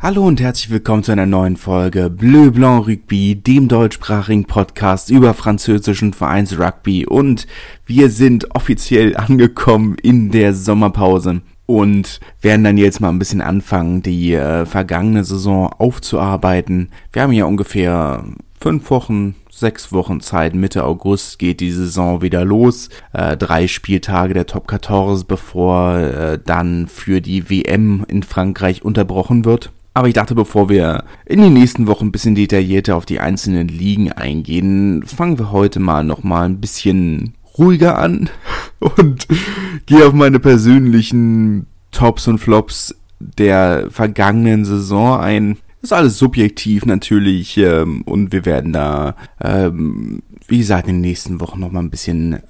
Hallo und herzlich willkommen zu einer neuen Folge Bleu Blanc Rugby, dem deutschsprachigen Podcast über französischen Vereinsrugby und wir sind offiziell angekommen in der Sommerpause und werden dann jetzt mal ein bisschen anfangen, die äh, vergangene Saison aufzuarbeiten. Wir haben ja ungefähr fünf Wochen, sechs Wochen Zeit. Mitte August geht die Saison wieder los. Äh, drei Spieltage der Top 14, bevor äh, dann für die WM in Frankreich unterbrochen wird. Aber ich dachte, bevor wir in den nächsten Wochen ein bisschen detaillierter auf die einzelnen Ligen eingehen, fangen wir heute mal nochmal ein bisschen ruhiger an und gehe auf meine persönlichen Tops und Flops der vergangenen Saison ein. Ist alles subjektiv natürlich ähm, und wir werden da, ähm, wie gesagt, in den nächsten Wochen nochmal ein bisschen äh,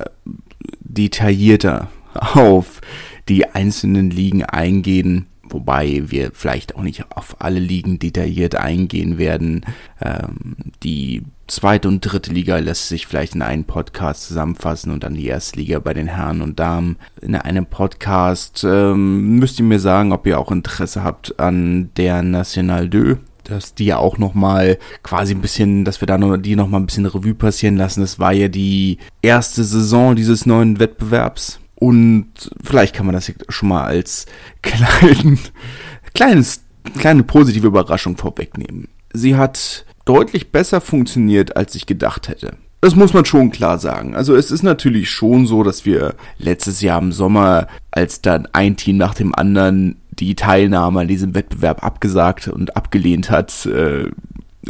detaillierter auf die einzelnen Ligen eingehen wobei wir vielleicht auch nicht auf alle Ligen detailliert eingehen werden. Ähm, die zweite und dritte Liga lässt sich vielleicht in einem Podcast zusammenfassen und dann die erste Liga bei den Herren und Damen in einem Podcast. Ähm, müsst ihr mir sagen, ob ihr auch Interesse habt an der National 2 dass die ja auch noch mal quasi ein bisschen, dass wir da noch, die noch mal ein bisschen Revue passieren lassen. Das war ja die erste Saison dieses neuen Wettbewerbs und vielleicht kann man das schon mal als kleinen, kleines, kleine positive Überraschung vorwegnehmen. Sie hat deutlich besser funktioniert, als ich gedacht hätte. Das muss man schon klar sagen. Also es ist natürlich schon so, dass wir letztes Jahr im Sommer, als dann ein Team nach dem anderen die Teilnahme an diesem Wettbewerb abgesagt und abgelehnt hat, äh,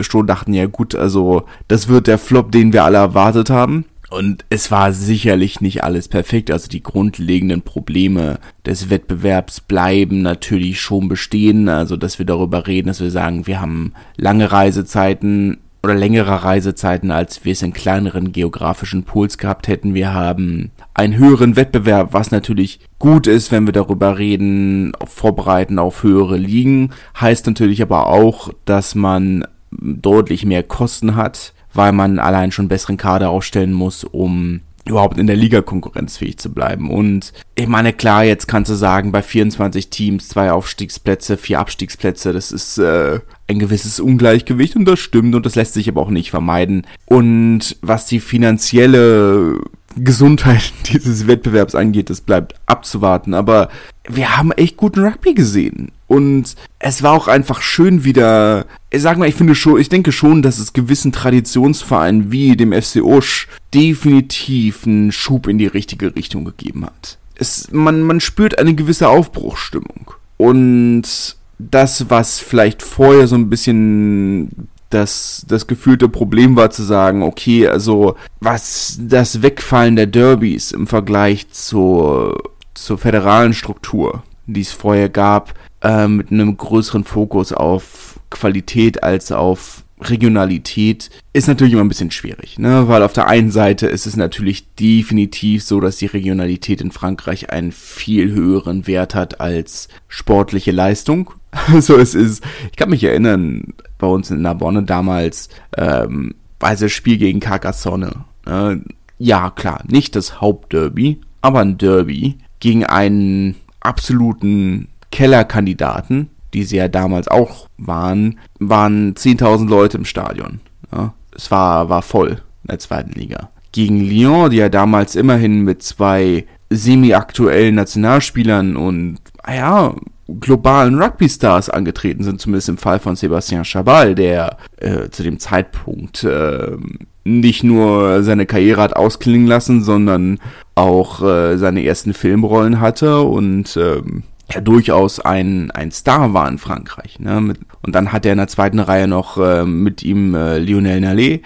schon dachten, ja gut, also das wird der Flop, den wir alle erwartet haben. Und es war sicherlich nicht alles perfekt. Also die grundlegenden Probleme des Wettbewerbs bleiben natürlich schon bestehen. Also dass wir darüber reden, dass wir sagen, wir haben lange Reisezeiten oder längere Reisezeiten, als wir es in kleineren geografischen Pools gehabt hätten. Wir haben einen höheren Wettbewerb, was natürlich gut ist, wenn wir darüber reden, vorbereiten auf höhere Ligen. Heißt natürlich aber auch, dass man deutlich mehr Kosten hat weil man allein schon besseren Kader aufstellen muss, um überhaupt in der Liga konkurrenzfähig zu bleiben. Und ich meine, klar, jetzt kannst du sagen, bei 24 Teams, zwei Aufstiegsplätze, vier Abstiegsplätze, das ist äh, ein gewisses Ungleichgewicht und das stimmt und das lässt sich aber auch nicht vermeiden. Und was die finanzielle Gesundheit dieses Wettbewerbs angeht, das bleibt abzuwarten. Aber wir haben echt guten Rugby gesehen. Und es war auch einfach schön wieder, ich sag mal, ich finde schon, ich denke schon, dass es gewissen Traditionsvereinen wie dem FC Usch definitiv einen Schub in die richtige Richtung gegeben hat. Es, man, man spürt eine gewisse Aufbruchsstimmung. Und das, was vielleicht vorher so ein bisschen das, das gefühlte Problem war zu sagen, okay, also was das Wegfallen der Derbys im Vergleich zur, zur föderalen Struktur, die es vorher gab, äh, mit einem größeren Fokus auf Qualität als auf Regionalität ist natürlich immer ein bisschen schwierig, ne? Weil auf der einen Seite ist es natürlich definitiv so, dass die Regionalität in Frankreich einen viel höheren Wert hat als sportliche Leistung. Also es ist, ich kann mich erinnern, bei uns in Narbonne damals, ähm, also das Spiel gegen Carcassonne. Ne? Ja, klar, nicht das Hauptderby, aber ein Derby gegen einen absoluten Kellerkandidaten, die sie ja damals auch waren, waren 10.000 Leute im Stadion. Ja, es war, war voll in der zweiten Liga. Gegen Lyon, die ja damals immerhin mit zwei semi-aktuellen Nationalspielern und, ja, globalen Rugby-Stars angetreten sind, zumindest im Fall von Sebastien Chabal, der äh, zu dem Zeitpunkt äh, nicht nur seine Karriere hat ausklingen lassen, sondern auch äh, seine ersten Filmrollen hatte und ähm, ja durchaus ein, ein Star war in Frankreich. Ne? und dann hat er in der zweiten Reihe noch äh, mit ihm äh, Lionel Nallet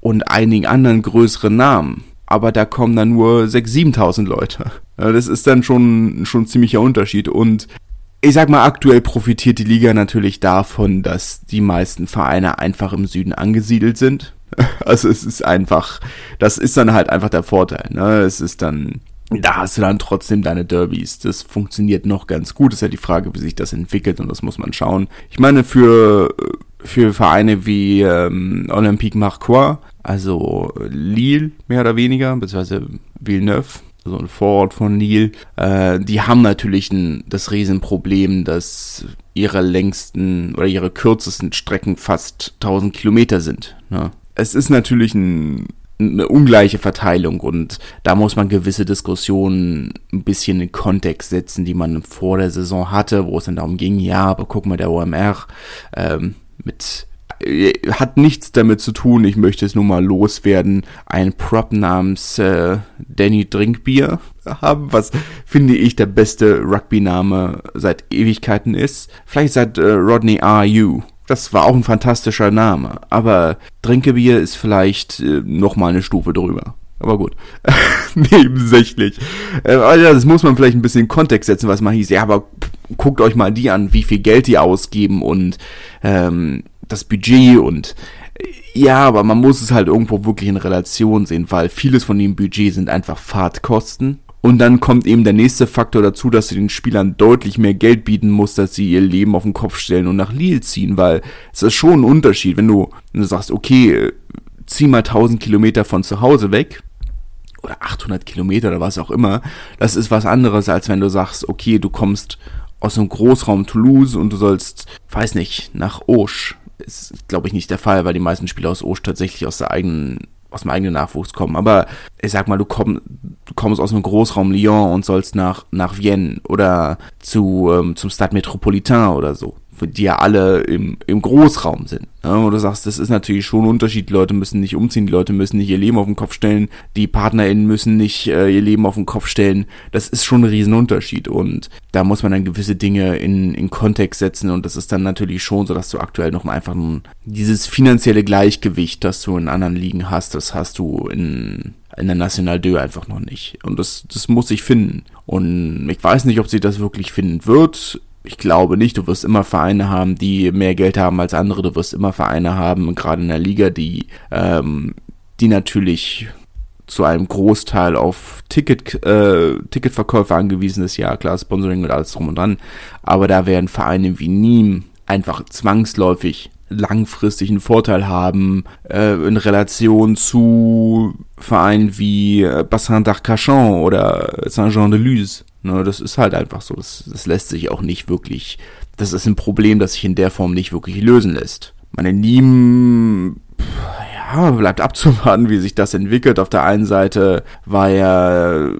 und einigen anderen größeren Namen. Aber da kommen dann nur 6.000, 7.000 Leute. Das ist dann schon, schon ein ziemlicher Unterschied. Und ich sag mal, aktuell profitiert die Liga natürlich davon, dass die meisten Vereine einfach im Süden angesiedelt sind. Also es ist einfach, das ist dann halt einfach der Vorteil. Ne? Es ist dann da hast du dann trotzdem deine Derbys. Das funktioniert noch ganz gut. Das ist ja die Frage, wie sich das entwickelt und das muss man schauen. Ich meine, für, für Vereine wie ähm, Olympique Marcois, also Lille mehr oder weniger, beziehungsweise Villeneuve, so ein Vorort von Nil, äh, die haben natürlich ein, das Riesenproblem, dass ihre längsten oder ihre kürzesten Strecken fast 1000 Kilometer sind. Ne? Es ist natürlich ein, eine ungleiche Verteilung und da muss man gewisse Diskussionen ein bisschen in Kontext setzen, die man vor der Saison hatte, wo es dann darum ging, ja, aber guck mal, der OMR ähm, mit hat nichts damit zu tun, ich möchte es nur mal loswerden, ein Prop namens äh, Danny Drinkbier haben, was finde ich der beste Rugby-Name seit Ewigkeiten ist. Vielleicht seit äh, Rodney R.U. Das war auch ein fantastischer Name, aber Trinkebier ist vielleicht äh, noch mal eine Stufe drüber. Aber gut. Nebensächlich. Äh, ja, das muss man vielleicht ein bisschen in Kontext setzen, was man hieß. Ja, aber guckt euch mal die an, wie viel Geld die ausgeben und ähm, das Budget und ja, aber man muss es halt irgendwo wirklich in Relation sehen, weil vieles von dem Budget sind einfach Fahrtkosten. Und dann kommt eben der nächste Faktor dazu, dass sie den Spielern deutlich mehr Geld bieten muss, dass sie ihr Leben auf den Kopf stellen und nach Lille ziehen, weil es ist schon ein Unterschied, wenn du, wenn du sagst, okay, zieh mal 1000 Kilometer von zu Hause weg, oder 800 Kilometer oder was auch immer, das ist was anderes, als wenn du sagst, okay, du kommst aus einem Großraum Toulouse und du sollst, weiß nicht, nach Auch ist, glaube ich, nicht der Fall, weil die meisten Spieler aus Osch tatsächlich aus der eigenen aus dem eigenen Nachwuchs kommen. Aber ich sag mal, du, komm, du kommst aus einem Großraum Lyon und sollst nach, nach Vienne oder zu, ähm, zum Stade Metropolitain oder so die ja alle im, im Großraum sind. Ja, wo du sagst, das ist natürlich schon ein Unterschied. Die Leute müssen nicht umziehen, die Leute müssen nicht ihr Leben auf den Kopf stellen, die PartnerInnen müssen nicht äh, ihr Leben auf den Kopf stellen. Das ist schon ein Riesenunterschied. Und da muss man dann gewisse Dinge in, in Kontext setzen. Und das ist dann natürlich schon so, dass du aktuell noch einfach ein, dieses finanzielle Gleichgewicht, das du in anderen Ligen hast, das hast du in in der National 2 einfach noch nicht. Und das, das muss ich finden. Und ich weiß nicht, ob sie das wirklich finden wird ich glaube nicht. Du wirst immer Vereine haben, die mehr Geld haben als andere. Du wirst immer Vereine haben, gerade in der Liga, die, ähm, die natürlich zu einem Großteil auf Ticket, äh, Ticketverkäufe angewiesen ist. Ja, klar, Sponsoring und alles drum und dran. Aber da werden Vereine wie Nîmes einfach zwangsläufig langfristig einen Vorteil haben äh, in Relation zu Vereinen wie äh, Bassin d'Arcachon oder Saint-Jean-de-Luz. Ne, das ist halt einfach so. Das, das lässt sich auch nicht wirklich. Das ist ein Problem, das sich in der Form nicht wirklich lösen lässt. Meine Lieben, ja, bleibt abzuwarten, wie sich das entwickelt. Auf der einen Seite war ja,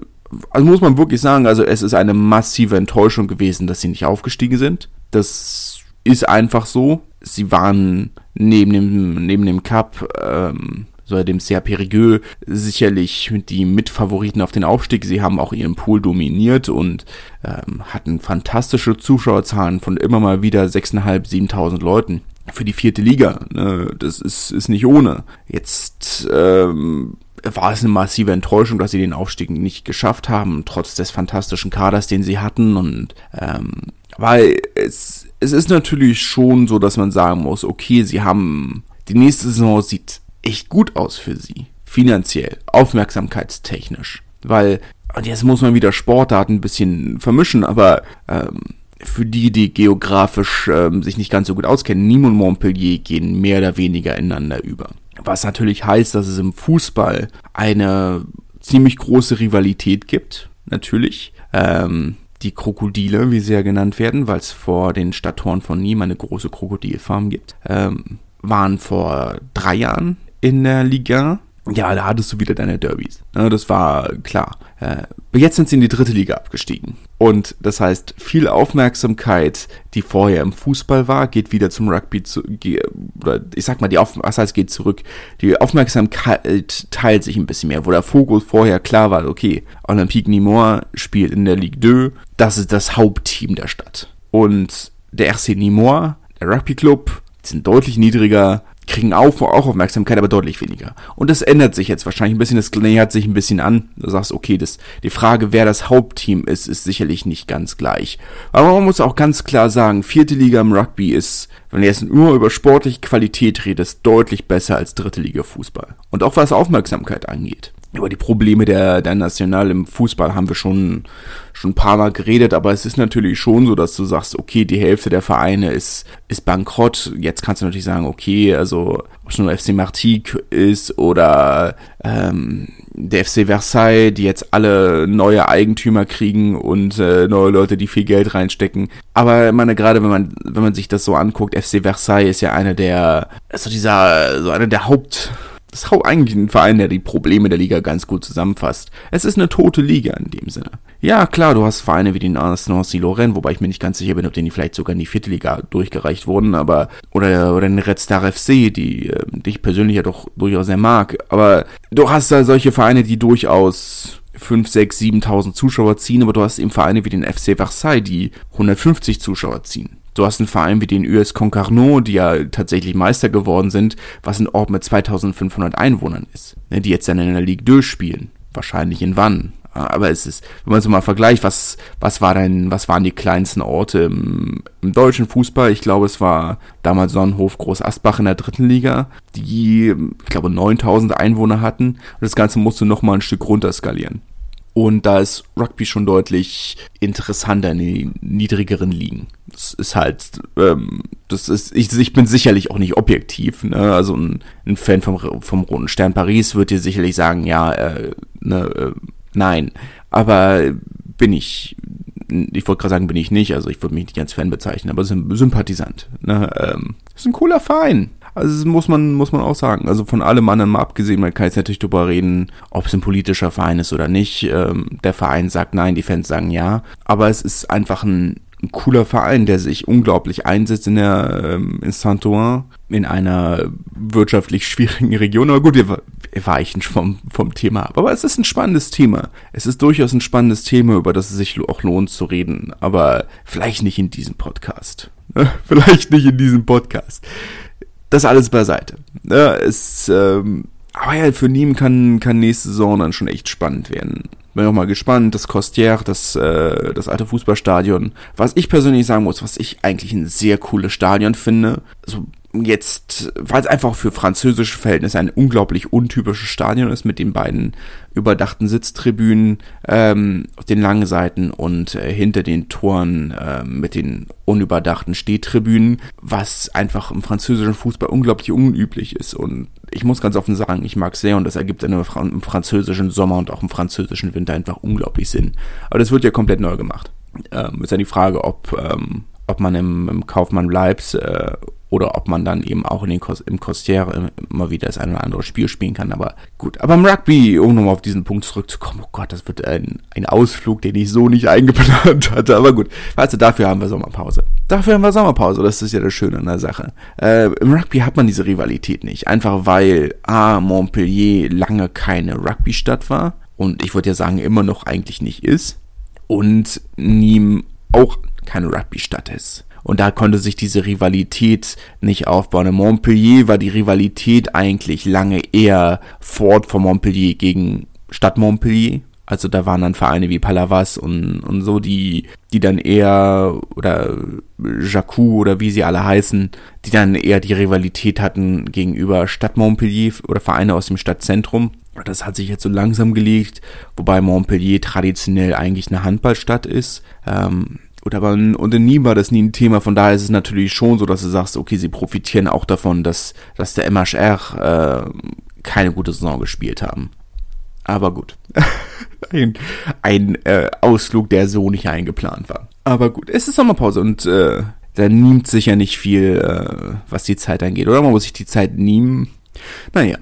also muss man wirklich sagen, also es ist eine massive Enttäuschung gewesen, dass sie nicht aufgestiegen sind. Das ist einfach so. Sie waren neben dem, neben dem Cup ähm, so dem CA Périgueux sicherlich die Mitfavoriten auf den Aufstieg. Sie haben auch ihren Pool dominiert und ähm, hatten fantastische Zuschauerzahlen von immer mal wieder 6.500, 7.000 Leuten für die vierte Liga. Ne? Das ist, ist nicht ohne. Jetzt ähm, war es eine massive Enttäuschung, dass sie den Aufstieg nicht geschafft haben, trotz des fantastischen Kaders, den sie hatten. Und ähm, weil es, es ist natürlich schon so, dass man sagen muss, okay, sie haben die nächste Saison sieht echt gut aus für sie. Finanziell, aufmerksamkeitstechnisch. Weil, und jetzt muss man wieder Sportarten ein bisschen vermischen, aber ähm, für die, die geografisch ähm, sich nicht ganz so gut auskennen, Nîmes und Montpellier gehen mehr oder weniger ineinander über. Was natürlich heißt, dass es im Fußball eine ziemlich große Rivalität gibt, natürlich. Ähm, die Krokodile, wie sie ja genannt werden, weil es vor den Stadttoren von Nîmes eine große Krokodilfarm gibt, ähm, waren vor drei Jahren in der Liga. Ja, da hattest du wieder deine Derbys. Ne, das war klar. Äh, jetzt sind sie in die dritte Liga abgestiegen. Und das heißt, viel Aufmerksamkeit, die vorher im Fußball war, geht wieder zum Rugby zu, oder ich sag mal, die Aufmerksamkeit geht zurück. Die Aufmerksamkeit teilt sich ein bisschen mehr, wo der Fokus vorher klar war, okay, Olympique Nîmois spielt in der Ligue 2, das ist das Hauptteam der Stadt. Und der RC Nîmois, der Rugby Club, sind deutlich niedriger, kriegen auch, auch Aufmerksamkeit, aber deutlich weniger. Und das ändert sich jetzt wahrscheinlich ein bisschen, das nähert sich ein bisschen an. Du sagst, okay, das, die Frage, wer das Hauptteam ist, ist sicherlich nicht ganz gleich. Aber man muss auch ganz klar sagen, vierte Liga im Rugby ist, wenn du jetzt nur über sportliche Qualität redest, deutlich besser als dritte Liga Fußball. Und auch was Aufmerksamkeit angeht. Über die Probleme der, der National im Fußball haben wir schon, schon ein paar Mal geredet, aber es ist natürlich schon so, dass du sagst, okay, die Hälfte der Vereine ist, ist bankrott. Jetzt kannst du natürlich sagen, okay, also ob es nur FC Martigues ist oder ähm, der FC Versailles, die jetzt alle neue Eigentümer kriegen und äh, neue Leute, die viel Geld reinstecken. Aber ich meine, gerade wenn man, wenn man sich das so anguckt, FC Versailles ist ja einer der, also dieser, so einer der Haupt das ist eigentlich ein Verein, der die Probleme der Liga ganz gut zusammenfasst. Es ist eine tote Liga in dem Sinne. Ja, klar, du hast Vereine wie den Nancy Lorraine, wobei ich mir nicht ganz sicher bin, ob denen die vielleicht sogar in die vierte Liga durchgereicht wurden, aber, oder, oder den Red Star FC, die, äh, die ich persönlich ja doch durchaus sehr mag. Aber du hast da solche Vereine, die durchaus 5, 6, 7.000 Zuschauer ziehen, aber du hast eben Vereine wie den FC Versailles, die 150 Zuschauer ziehen. Du hast einen Verein wie den US Concarneau, die ja tatsächlich Meister geworden sind, was ein Ort mit 2500 Einwohnern ist, ne, die jetzt dann in der Ligue 2 spielen. Wahrscheinlich in Wann. Aber es ist, wenn man so mal vergleicht, was, was war denn, was waren die kleinsten Orte im, im deutschen Fußball? Ich glaube, es war damals Sonnenhof Groß Asbach in der dritten Liga, die, ich glaube, 9000 Einwohner hatten. Und das Ganze musste nochmal ein Stück runterskalieren. Und da ist Rugby schon deutlich interessanter in den niedrigeren Ligen. Das ist halt, ähm, das ist, ich, ich bin sicherlich auch nicht objektiv, ne? Also ein, ein Fan vom, vom Roten Stern Paris wird dir sicherlich sagen, ja, äh, ne, äh, nein. Aber bin ich, ich wollte gerade sagen, bin ich nicht, also ich würde mich nicht als Fan bezeichnen, aber Sympathisant. Ne? Ähm, ist ein cooler Verein. Also muss man, muss man auch sagen. Also von allem anderen mal abgesehen, man kann jetzt natürlich darüber reden, ob es ein politischer Verein ist oder nicht. Ähm, der Verein sagt nein, die Fans sagen ja. Aber es ist einfach ein, ein cooler Verein, der sich unglaublich einsetzt in der ähm, in Saint-Ouen, in einer wirtschaftlich schwierigen Region. Aber gut, wir, wir weichen vom, vom Thema ab. Aber es ist ein spannendes Thema. Es ist durchaus ein spannendes Thema, über das es sich auch lohnt zu reden. Aber vielleicht nicht in diesem Podcast. vielleicht nicht in diesem Podcast das alles beiseite. Ja, es, ähm, aber ja, für Nîmes kann, kann nächste Saison dann schon echt spannend werden. Bin auch mal gespannt, das Costière, das, äh, das alte Fußballstadion. Was ich persönlich sagen muss, was ich eigentlich ein sehr cooles Stadion finde, also jetzt, weil es einfach für französische Verhältnisse ein unglaublich untypisches Stadion ist, mit den beiden überdachten Sitztribünen ähm, auf den langen Seiten und äh, hinter den Toren äh, mit den unüberdachten Stehtribünen, was einfach im französischen Fußball unglaublich unüblich ist. Und ich muss ganz offen sagen, ich mag es sehr und das ergibt im französischen Sommer und auch im französischen Winter einfach unglaublich Sinn. Aber das wird ja komplett neu gemacht. Ähm, ist ja die Frage, ob, ähm, ob man im, im Kaufmann bleibt äh, oder ob man dann eben auch in den Kos im Costiere immer wieder das ein oder andere Spiel spielen kann. Aber gut, aber im Rugby, um nochmal auf diesen Punkt zurückzukommen, oh Gott, das wird ein, ein Ausflug, den ich so nicht eingeplant hatte. Aber gut, weißt du, dafür haben wir Sommerpause. Dafür haben wir Sommerpause, das ist ja das Schöne an der Sache. Äh, Im Rugby hat man diese Rivalität nicht. Einfach weil A, Montpellier lange keine Rugby-Stadt war und ich würde ja sagen, immer noch eigentlich nicht ist. Und Nîmes auch keine Rugby-Stadt ist. Und da konnte sich diese Rivalität nicht aufbauen. In Montpellier war die Rivalität eigentlich lange eher Fort von Montpellier gegen Stadt Montpellier. Also da waren dann Vereine wie Palavas und, und so, die, die dann eher, oder Jacou oder wie sie alle heißen, die dann eher die Rivalität hatten gegenüber Stadt Montpellier oder Vereine aus dem Stadtzentrum. Das hat sich jetzt so langsam gelegt, wobei Montpellier traditionell eigentlich eine Handballstadt ist. Ähm, Gut, aber und in Nîmes war das nie ein Thema, von daher ist es natürlich schon so, dass du sagst, okay, sie profitieren auch davon, dass, dass der MHR äh, keine gute Saison gespielt haben. Aber gut. ein ein äh, Ausflug, der so nicht eingeplant war. Aber gut, es ist Sommerpause und äh, da nimmt sich ja nicht viel, äh, was die Zeit angeht. Oder man muss sich die Zeit nehmen. Naja.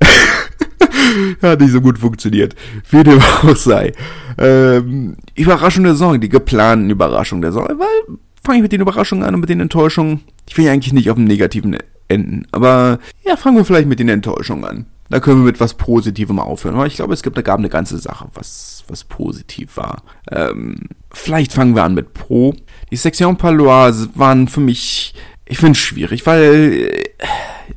Hat nicht so gut funktioniert. Wie dem auch sei. Ähm, Überraschung der Saison, die geplanten Überraschungen der Saison. Weil, fange ich mit den Überraschungen an und mit den Enttäuschungen. Ich will ja eigentlich nicht auf dem Negativen enden. Aber, ja, fangen wir vielleicht mit den Enttäuschungen an. Da können wir mit was Positivem aufhören. Aber ich glaube, es gibt, da gab eine ganze Sache, was, was positiv war. Ähm, vielleicht fangen wir an mit Pro. Die Section Paloise waren für mich, ich finde es schwierig, weil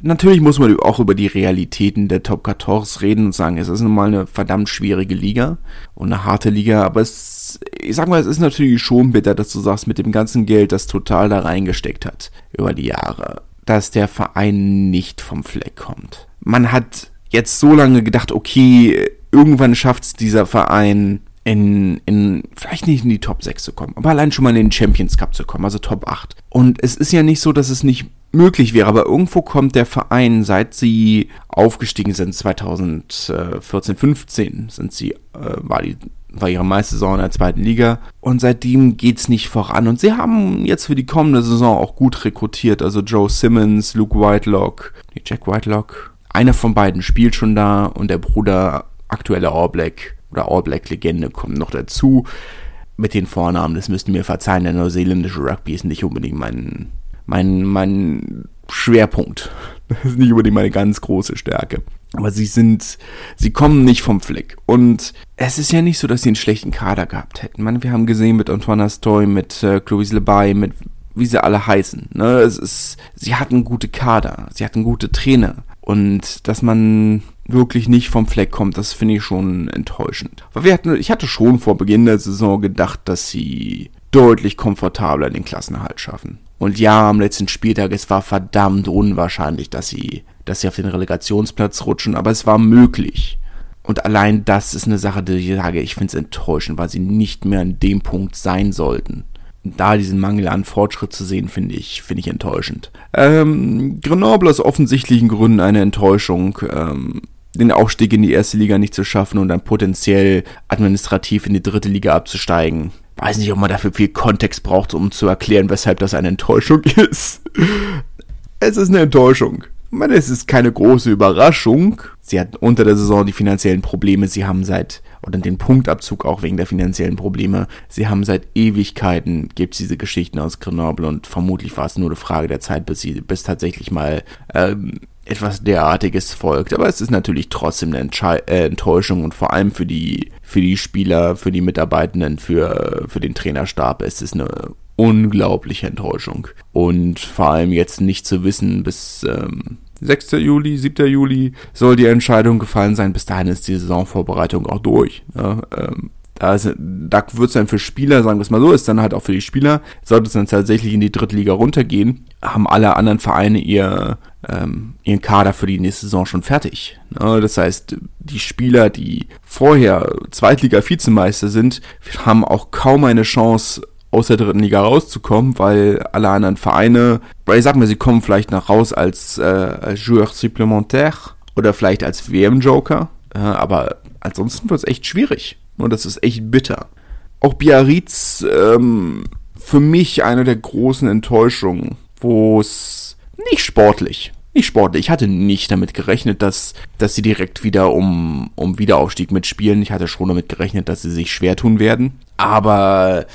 natürlich muss man auch über die Realitäten der Top 14 reden und sagen, es ist nun mal eine verdammt schwierige Liga und eine harte Liga, aber es, ich sag mal, es ist natürlich schon bitter, dass du sagst, mit dem ganzen Geld, das total da reingesteckt hat über die Jahre, dass der Verein nicht vom Fleck kommt. Man hat jetzt so lange gedacht, okay, irgendwann schafft es dieser Verein in, in, vielleicht nicht in die Top 6 zu kommen, aber allein schon mal in den Champions Cup zu kommen, also Top 8. Und es ist ja nicht so, dass es nicht möglich wäre, aber irgendwo kommt der Verein, seit sie aufgestiegen sind, 2014, 15 sind sie, äh, war die war ihre meiste Saison in der zweiten Liga. Und seitdem geht's nicht voran. Und sie haben jetzt für die kommende Saison auch gut rekrutiert, also Joe Simmons, Luke Whitelock, nee, Jack Whitelock, einer von beiden spielt schon da und der Bruder aktuelle All Black oder All Black Legende kommt noch dazu. Mit den Vornamen, das müssten mir verzeihen, der neuseeländische Rugby ist nicht unbedingt mein, mein, mein Schwerpunkt. Das ist nicht unbedingt meine ganz große Stärke. Aber sie sind, sie kommen nicht vom Fleck. Und es ist ja nicht so, dass sie einen schlechten Kader gehabt hätten. Man, wir haben gesehen mit Antoine Astoy, mit äh, Clovis Lebay, mit wie sie alle heißen. Ne? Es ist, sie hatten gute Kader, sie hatten gute Trainer. Und dass man wirklich nicht vom Fleck kommt, das finde ich schon enttäuschend. Weil wir hatten, ich hatte schon vor Beginn der Saison gedacht, dass sie deutlich komfortabler den Klassenerhalt schaffen. Und ja, am letzten Spieltag, es war verdammt unwahrscheinlich, dass sie, dass sie auf den Relegationsplatz rutschen, aber es war möglich. Und allein das ist eine Sache, die ich sage, ich finde es enttäuschend, weil sie nicht mehr an dem Punkt sein sollten da diesen Mangel an Fortschritt zu sehen, finde ich, finde ich enttäuschend. Ähm, Grenoble aus offensichtlichen Gründen eine Enttäuschung. Ähm, den Aufstieg in die erste Liga nicht zu schaffen und dann potenziell administrativ in die dritte Liga abzusteigen. Weiß nicht, ob man dafür viel Kontext braucht, um zu erklären, weshalb das eine Enttäuschung ist. es ist eine Enttäuschung. Ich meine, es ist keine große Überraschung. Sie hatten unter der Saison die finanziellen Probleme. Sie haben seit oder den Punktabzug auch wegen der finanziellen Probleme. Sie haben seit Ewigkeiten, gibt es diese Geschichten aus Grenoble und vermutlich war es nur eine Frage der Zeit, bis sie, bis tatsächlich mal ähm, etwas derartiges folgt. Aber es ist natürlich trotzdem eine Entschei äh, Enttäuschung und vor allem für die, für die Spieler, für die Mitarbeitenden, für, für den Trainerstab ist es eine unglaubliche Enttäuschung. Und vor allem jetzt nicht zu wissen, bis ähm, 6. Juli, 7. Juli soll die Entscheidung gefallen sein. Bis dahin ist die Saisonvorbereitung auch durch. Ja, ähm, da, da wird es dann für Spieler, sagen wir es mal so, ist dann halt auch für die Spieler, sollte es dann tatsächlich in die dritte Liga runtergehen, haben alle anderen Vereine ihr, ähm, ihren Kader für die nächste Saison schon fertig. Ja, das heißt, die Spieler, die vorher Zweitliga-Vizemeister sind, haben auch kaum eine Chance, aus der dritten Liga rauszukommen, weil alle anderen Vereine, weil ich sag mal, sie kommen vielleicht noch raus als, äh, als Joueur supplémentaire oder vielleicht als WM-Joker, äh, aber ansonsten wird es echt schwierig und das ist echt bitter. Auch Biarritz, ähm, für mich eine der großen Enttäuschungen, wo es nicht sportlich, nicht sportlich. Ich hatte nicht damit gerechnet, dass, dass sie direkt wieder um, um Wiederaufstieg mitspielen. Ich hatte schon damit gerechnet, dass sie sich schwer tun werden. Aber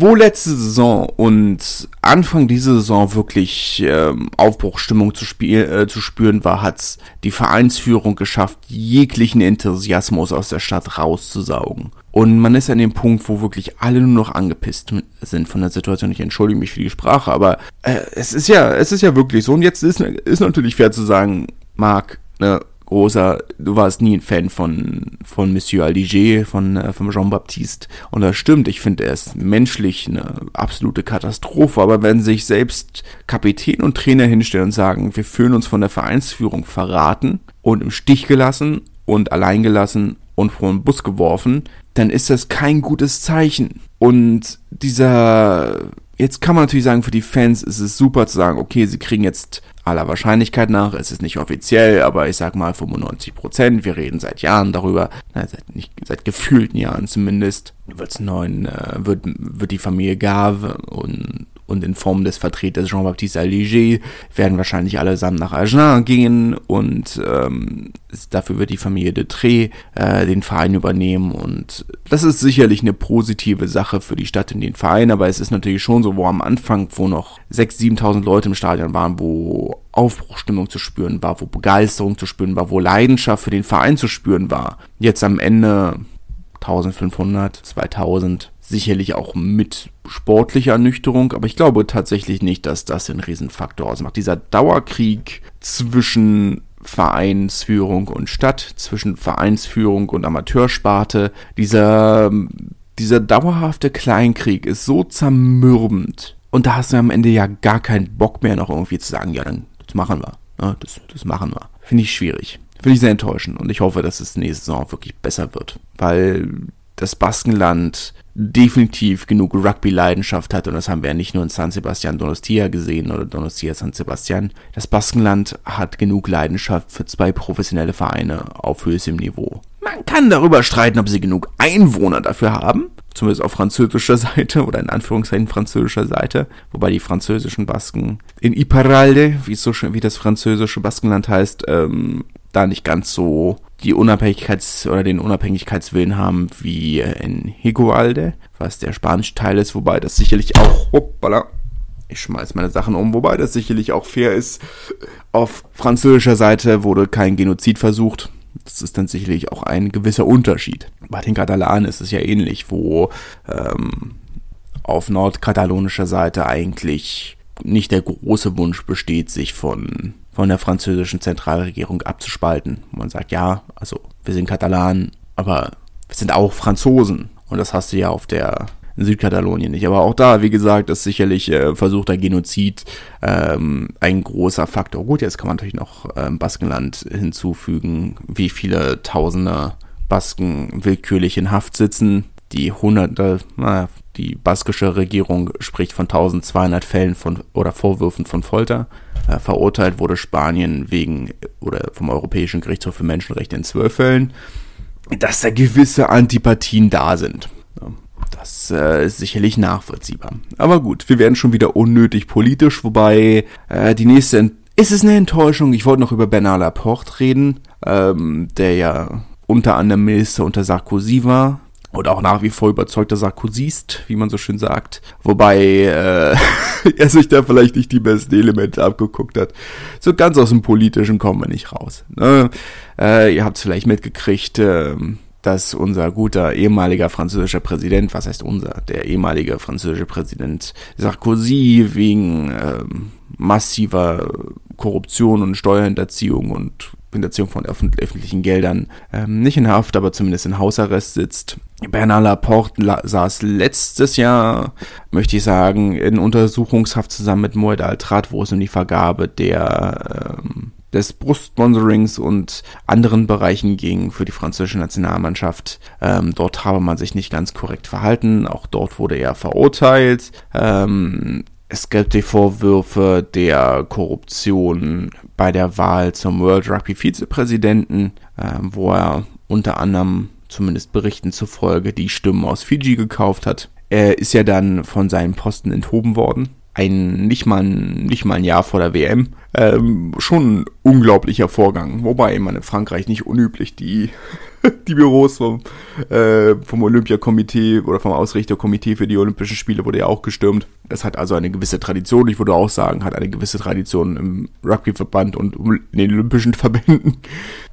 wo letzte Saison und Anfang dieser Saison wirklich ähm, Aufbruchstimmung zu, äh, zu spüren war, hat's die Vereinsführung geschafft, jeglichen Enthusiasmus aus der Stadt rauszusaugen. Und man ist an dem Punkt, wo wirklich alle nur noch angepisst sind von der Situation. Ich entschuldige mich für die Sprache, aber äh, es ist ja, es ist ja wirklich so. Und jetzt ist, ist natürlich fair zu sagen, Marc, ne, großer, du warst nie ein Fan von, von Monsieur Aliger, von, äh, von Jean-Baptiste. Und das stimmt, ich finde, er ist menschlich eine absolute Katastrophe. Aber wenn sich selbst Kapitän und Trainer hinstellen und sagen, wir fühlen uns von der Vereinsführung verraten und im Stich gelassen und allein gelassen und vor den Bus geworfen, dann ist das kein gutes Zeichen. Und dieser, jetzt kann man natürlich sagen, für die Fans ist es super zu sagen, okay, sie kriegen jetzt aller Wahrscheinlichkeit nach, es ist nicht offiziell, aber ich sag mal 95 Prozent. Wir reden seit Jahren darüber, na, seit, nicht, seit gefühlten Jahren zumindest, wird's neuen, äh, wird, wird die Familie Gave und und in Form des Vertreters Jean-Baptiste Alléger werden wahrscheinlich allesamt nach Agen gehen und ähm, dafür wird die Familie de Tré äh, den Verein übernehmen und das ist sicherlich eine positive Sache für die Stadt und den Verein, aber es ist natürlich schon so, wo am Anfang, wo noch 6.000, 7.000 Leute im Stadion waren, wo Aufbruchstimmung zu spüren war, wo Begeisterung zu spüren war, wo Leidenschaft für den Verein zu spüren war. Jetzt am Ende 1500, 2000 sicherlich auch mit sportlicher Ernüchterung, aber ich glaube tatsächlich nicht, dass das den Riesenfaktor ausmacht. Dieser Dauerkrieg zwischen Vereinsführung und Stadt, zwischen Vereinsführung und Amateursparte, dieser, dieser dauerhafte Kleinkrieg ist so zermürbend. Und da hast du am Ende ja gar keinen Bock mehr noch irgendwie zu sagen, ja, dann das machen wir. Ja, das, das machen wir. Finde ich schwierig. finde ich sehr enttäuschend und ich hoffe, dass es nächste Saison wirklich besser wird, weil das Baskenland definitiv genug Rugby-Leidenschaft hat und das haben wir ja nicht nur in San Sebastian Donostia gesehen oder Donostia San Sebastian. Das Baskenland hat genug Leidenschaft für zwei professionelle Vereine auf höchstem Niveau. Man kann darüber streiten, ob sie genug Einwohner dafür haben, zumindest auf französischer Seite oder in Anführungszeichen französischer Seite, wobei die französischen Basken in Iparralde, wie, so, wie das französische Baskenland heißt, ähm, da nicht ganz so die Unabhängigkeits- oder den Unabhängigkeitswillen haben wie in Higualde, was der spanische Teil ist, wobei das sicherlich auch, hoppala, ich schmeiß meine Sachen um, wobei das sicherlich auch fair ist. Auf französischer Seite wurde kein Genozid versucht. Das ist dann sicherlich auch ein gewisser Unterschied. Bei den Katalanen ist es ja ähnlich, wo ähm, auf nordkatalonischer Seite eigentlich nicht der große Wunsch besteht, sich von von der französischen Zentralregierung abzuspalten. Man sagt, ja, also wir sind Katalanen, aber wir sind auch Franzosen. Und das hast du ja auf der Südkatalonien nicht. Aber auch da, wie gesagt, ist sicherlich äh, versuchter Genozid ähm, ein großer Faktor. Gut, jetzt kann man natürlich noch ähm, Baskenland hinzufügen, wie viele Tausende Basken willkürlich in Haft sitzen. Die hunderte, naja, die baskische Regierung spricht von 1200 Fällen von oder Vorwürfen von Folter. Äh, verurteilt wurde Spanien wegen oder vom Europäischen Gerichtshof für Menschenrechte in zwölf Fällen, dass da gewisse Antipathien da sind. Das äh, ist sicherlich nachvollziehbar. Aber gut, wir werden schon wieder unnötig politisch, wobei äh, die nächste ist es eine Enttäuschung. Ich wollte noch über Bernard Laporte reden, ähm, der ja unter anderem Minister unter Sarkozy war und auch nach wie vor überzeugter Sarkozyst, wie man so schön sagt. Wobei äh, er sich da vielleicht nicht die besten Elemente abgeguckt hat. So ganz aus dem Politischen kommen wir nicht raus. Ne? Äh, ihr habt es vielleicht mitgekriegt, äh, dass unser guter ehemaliger französischer Präsident, was heißt unser, der ehemalige französische Präsident Sarkozy wegen äh, massiver Korruption und Steuerhinterziehung und Hinterziehung von öffentlichen Geldern ähm, nicht in Haft, aber zumindest in Hausarrest sitzt. Bernard Laporte saß letztes Jahr, möchte ich sagen, in Untersuchungshaft zusammen mit Moed Altrat, wo es um die Vergabe der ähm, des Brustsponsorings und anderen Bereichen ging für die französische Nationalmannschaft. Ähm, dort habe man sich nicht ganz korrekt verhalten. Auch dort wurde er verurteilt. Ähm, es gibt die Vorwürfe der Korruption bei der Wahl zum World Rugby Vizepräsidenten, äh, wo er unter anderem, zumindest Berichten zufolge, die Stimmen aus Fiji gekauft hat. Er ist ja dann von seinen Posten enthoben worden. Ein, nicht mal, nicht mal ein Jahr vor der WM. Ähm, schon ein unglaublicher Vorgang. Wobei man in Frankreich nicht unüblich die die Büros vom, äh, vom Olympiakomitee oder vom Ausrichterkomitee für die Olympischen Spiele wurde ja auch gestürmt. Es hat also eine gewisse Tradition, ich würde auch sagen, hat eine gewisse Tradition im Rugbyverband und in den Olympischen Verbänden.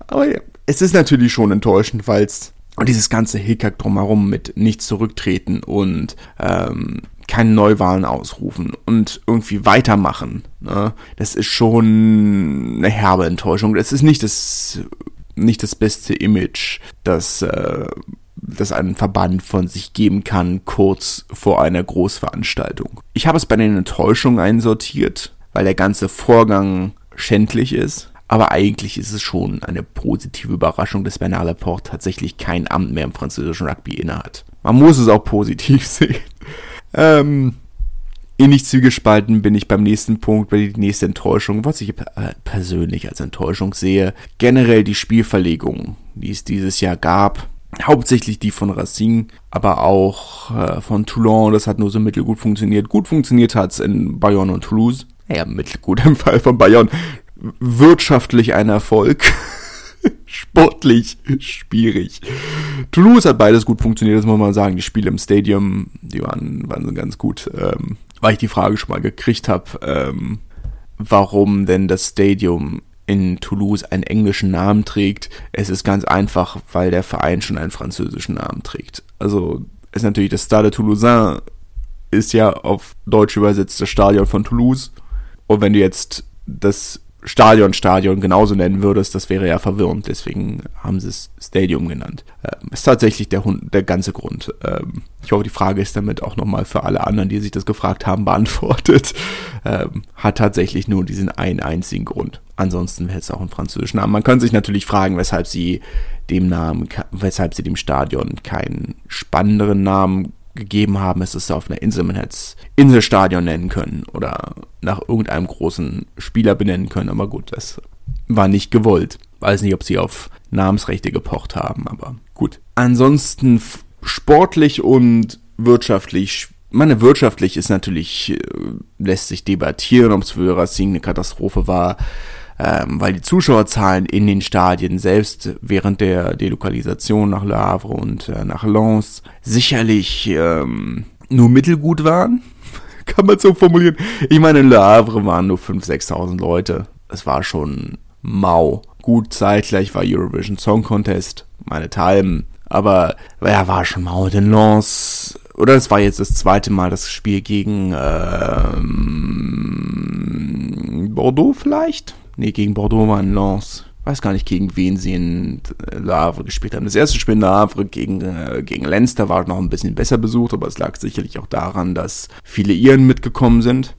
Aber ja, es ist natürlich schon enttäuschend, weil es dieses ganze Hickhack drumherum mit nicht zurücktreten und ähm, keine Neuwahlen ausrufen und irgendwie weitermachen. Ne? Das ist schon eine herbe Enttäuschung. Das ist nicht das nicht das beste Image, das, äh, das ein Verband von sich geben kann, kurz vor einer Großveranstaltung. Ich habe es bei den Enttäuschungen einsortiert, weil der ganze Vorgang schändlich ist. Aber eigentlich ist es schon eine positive Überraschung, dass Bernard Laporte tatsächlich kein Amt mehr im französischen Rugby innehat. Man muss es auch positiv sehen. Ähm, ähnlich zwiegespalten bin ich beim nächsten Punkt, bei der nächsten Enttäuschung, was ich persönlich als Enttäuschung sehe. Generell die Spielverlegung, die es dieses Jahr gab. Hauptsächlich die von Racing, aber auch äh, von Toulon. Das hat nur so mittelgut funktioniert. Gut funktioniert hat es in Bayonne und Toulouse. Ja, mittelgut im Fall von Bayonne. Wirtschaftlich ein Erfolg. Sportlich schwierig. Toulouse hat beides gut funktioniert, das muss man sagen. Die Spiele im Stadium, die waren, waren ganz gut. Ähm, weil ich die Frage schon mal gekriegt habe, ähm, warum denn das Stadium in Toulouse einen englischen Namen trägt. Es ist ganz einfach, weil der Verein schon einen französischen Namen trägt. Also ist natürlich das Stade Toulousain ist ja auf Deutsch übersetzt das Stadion von Toulouse. Und wenn du jetzt das Stadion Stadion genauso nennen würdest, das wäre ja verwirrend. Deswegen haben sie es Stadium genannt. Ähm, ist tatsächlich der, Hund, der ganze Grund. Ähm, ich hoffe, die Frage ist damit auch nochmal für alle anderen, die sich das gefragt haben, beantwortet. Ähm, hat tatsächlich nur diesen einen einzigen Grund. Ansonsten wäre es auch ein französischer Name. Man könnte sich natürlich fragen, weshalb sie dem Namen, weshalb sie dem Stadion keinen spannenderen Namen gegeben haben, ist es auf einer Insel, man hätte es Inselstadion nennen können oder nach irgendeinem großen Spieler benennen können, aber gut, das war nicht gewollt. Weiß nicht, ob sie auf Namensrechte gepocht haben, aber gut. Ansonsten sportlich und wirtschaftlich meine, wirtschaftlich ist natürlich, äh, lässt sich debattieren, ob es für Racing eine Katastrophe war ähm, weil die Zuschauerzahlen in den Stadien selbst während der Delokalisation nach Le Havre und äh, nach Lens sicherlich ähm, nur mittelgut waren. Kann man so formulieren. Ich meine, in Le Havre waren nur 5.000, 6.000 Leute. Es war schon mau. Gut, zeitgleich war Eurovision Song Contest, meine Talben. Aber ja, war schon mau. In Lens oder es war jetzt das zweite Mal das Spiel gegen ähm, Bordeaux vielleicht? Nee, gegen Bordeaux war in Lens. Weiß gar nicht, gegen wen sie in Le Havre gespielt haben. Das erste Spiel in Le Havre gegen, äh, gegen Leinster war noch ein bisschen besser besucht, aber es lag sicherlich auch daran, dass viele Iren mitgekommen sind.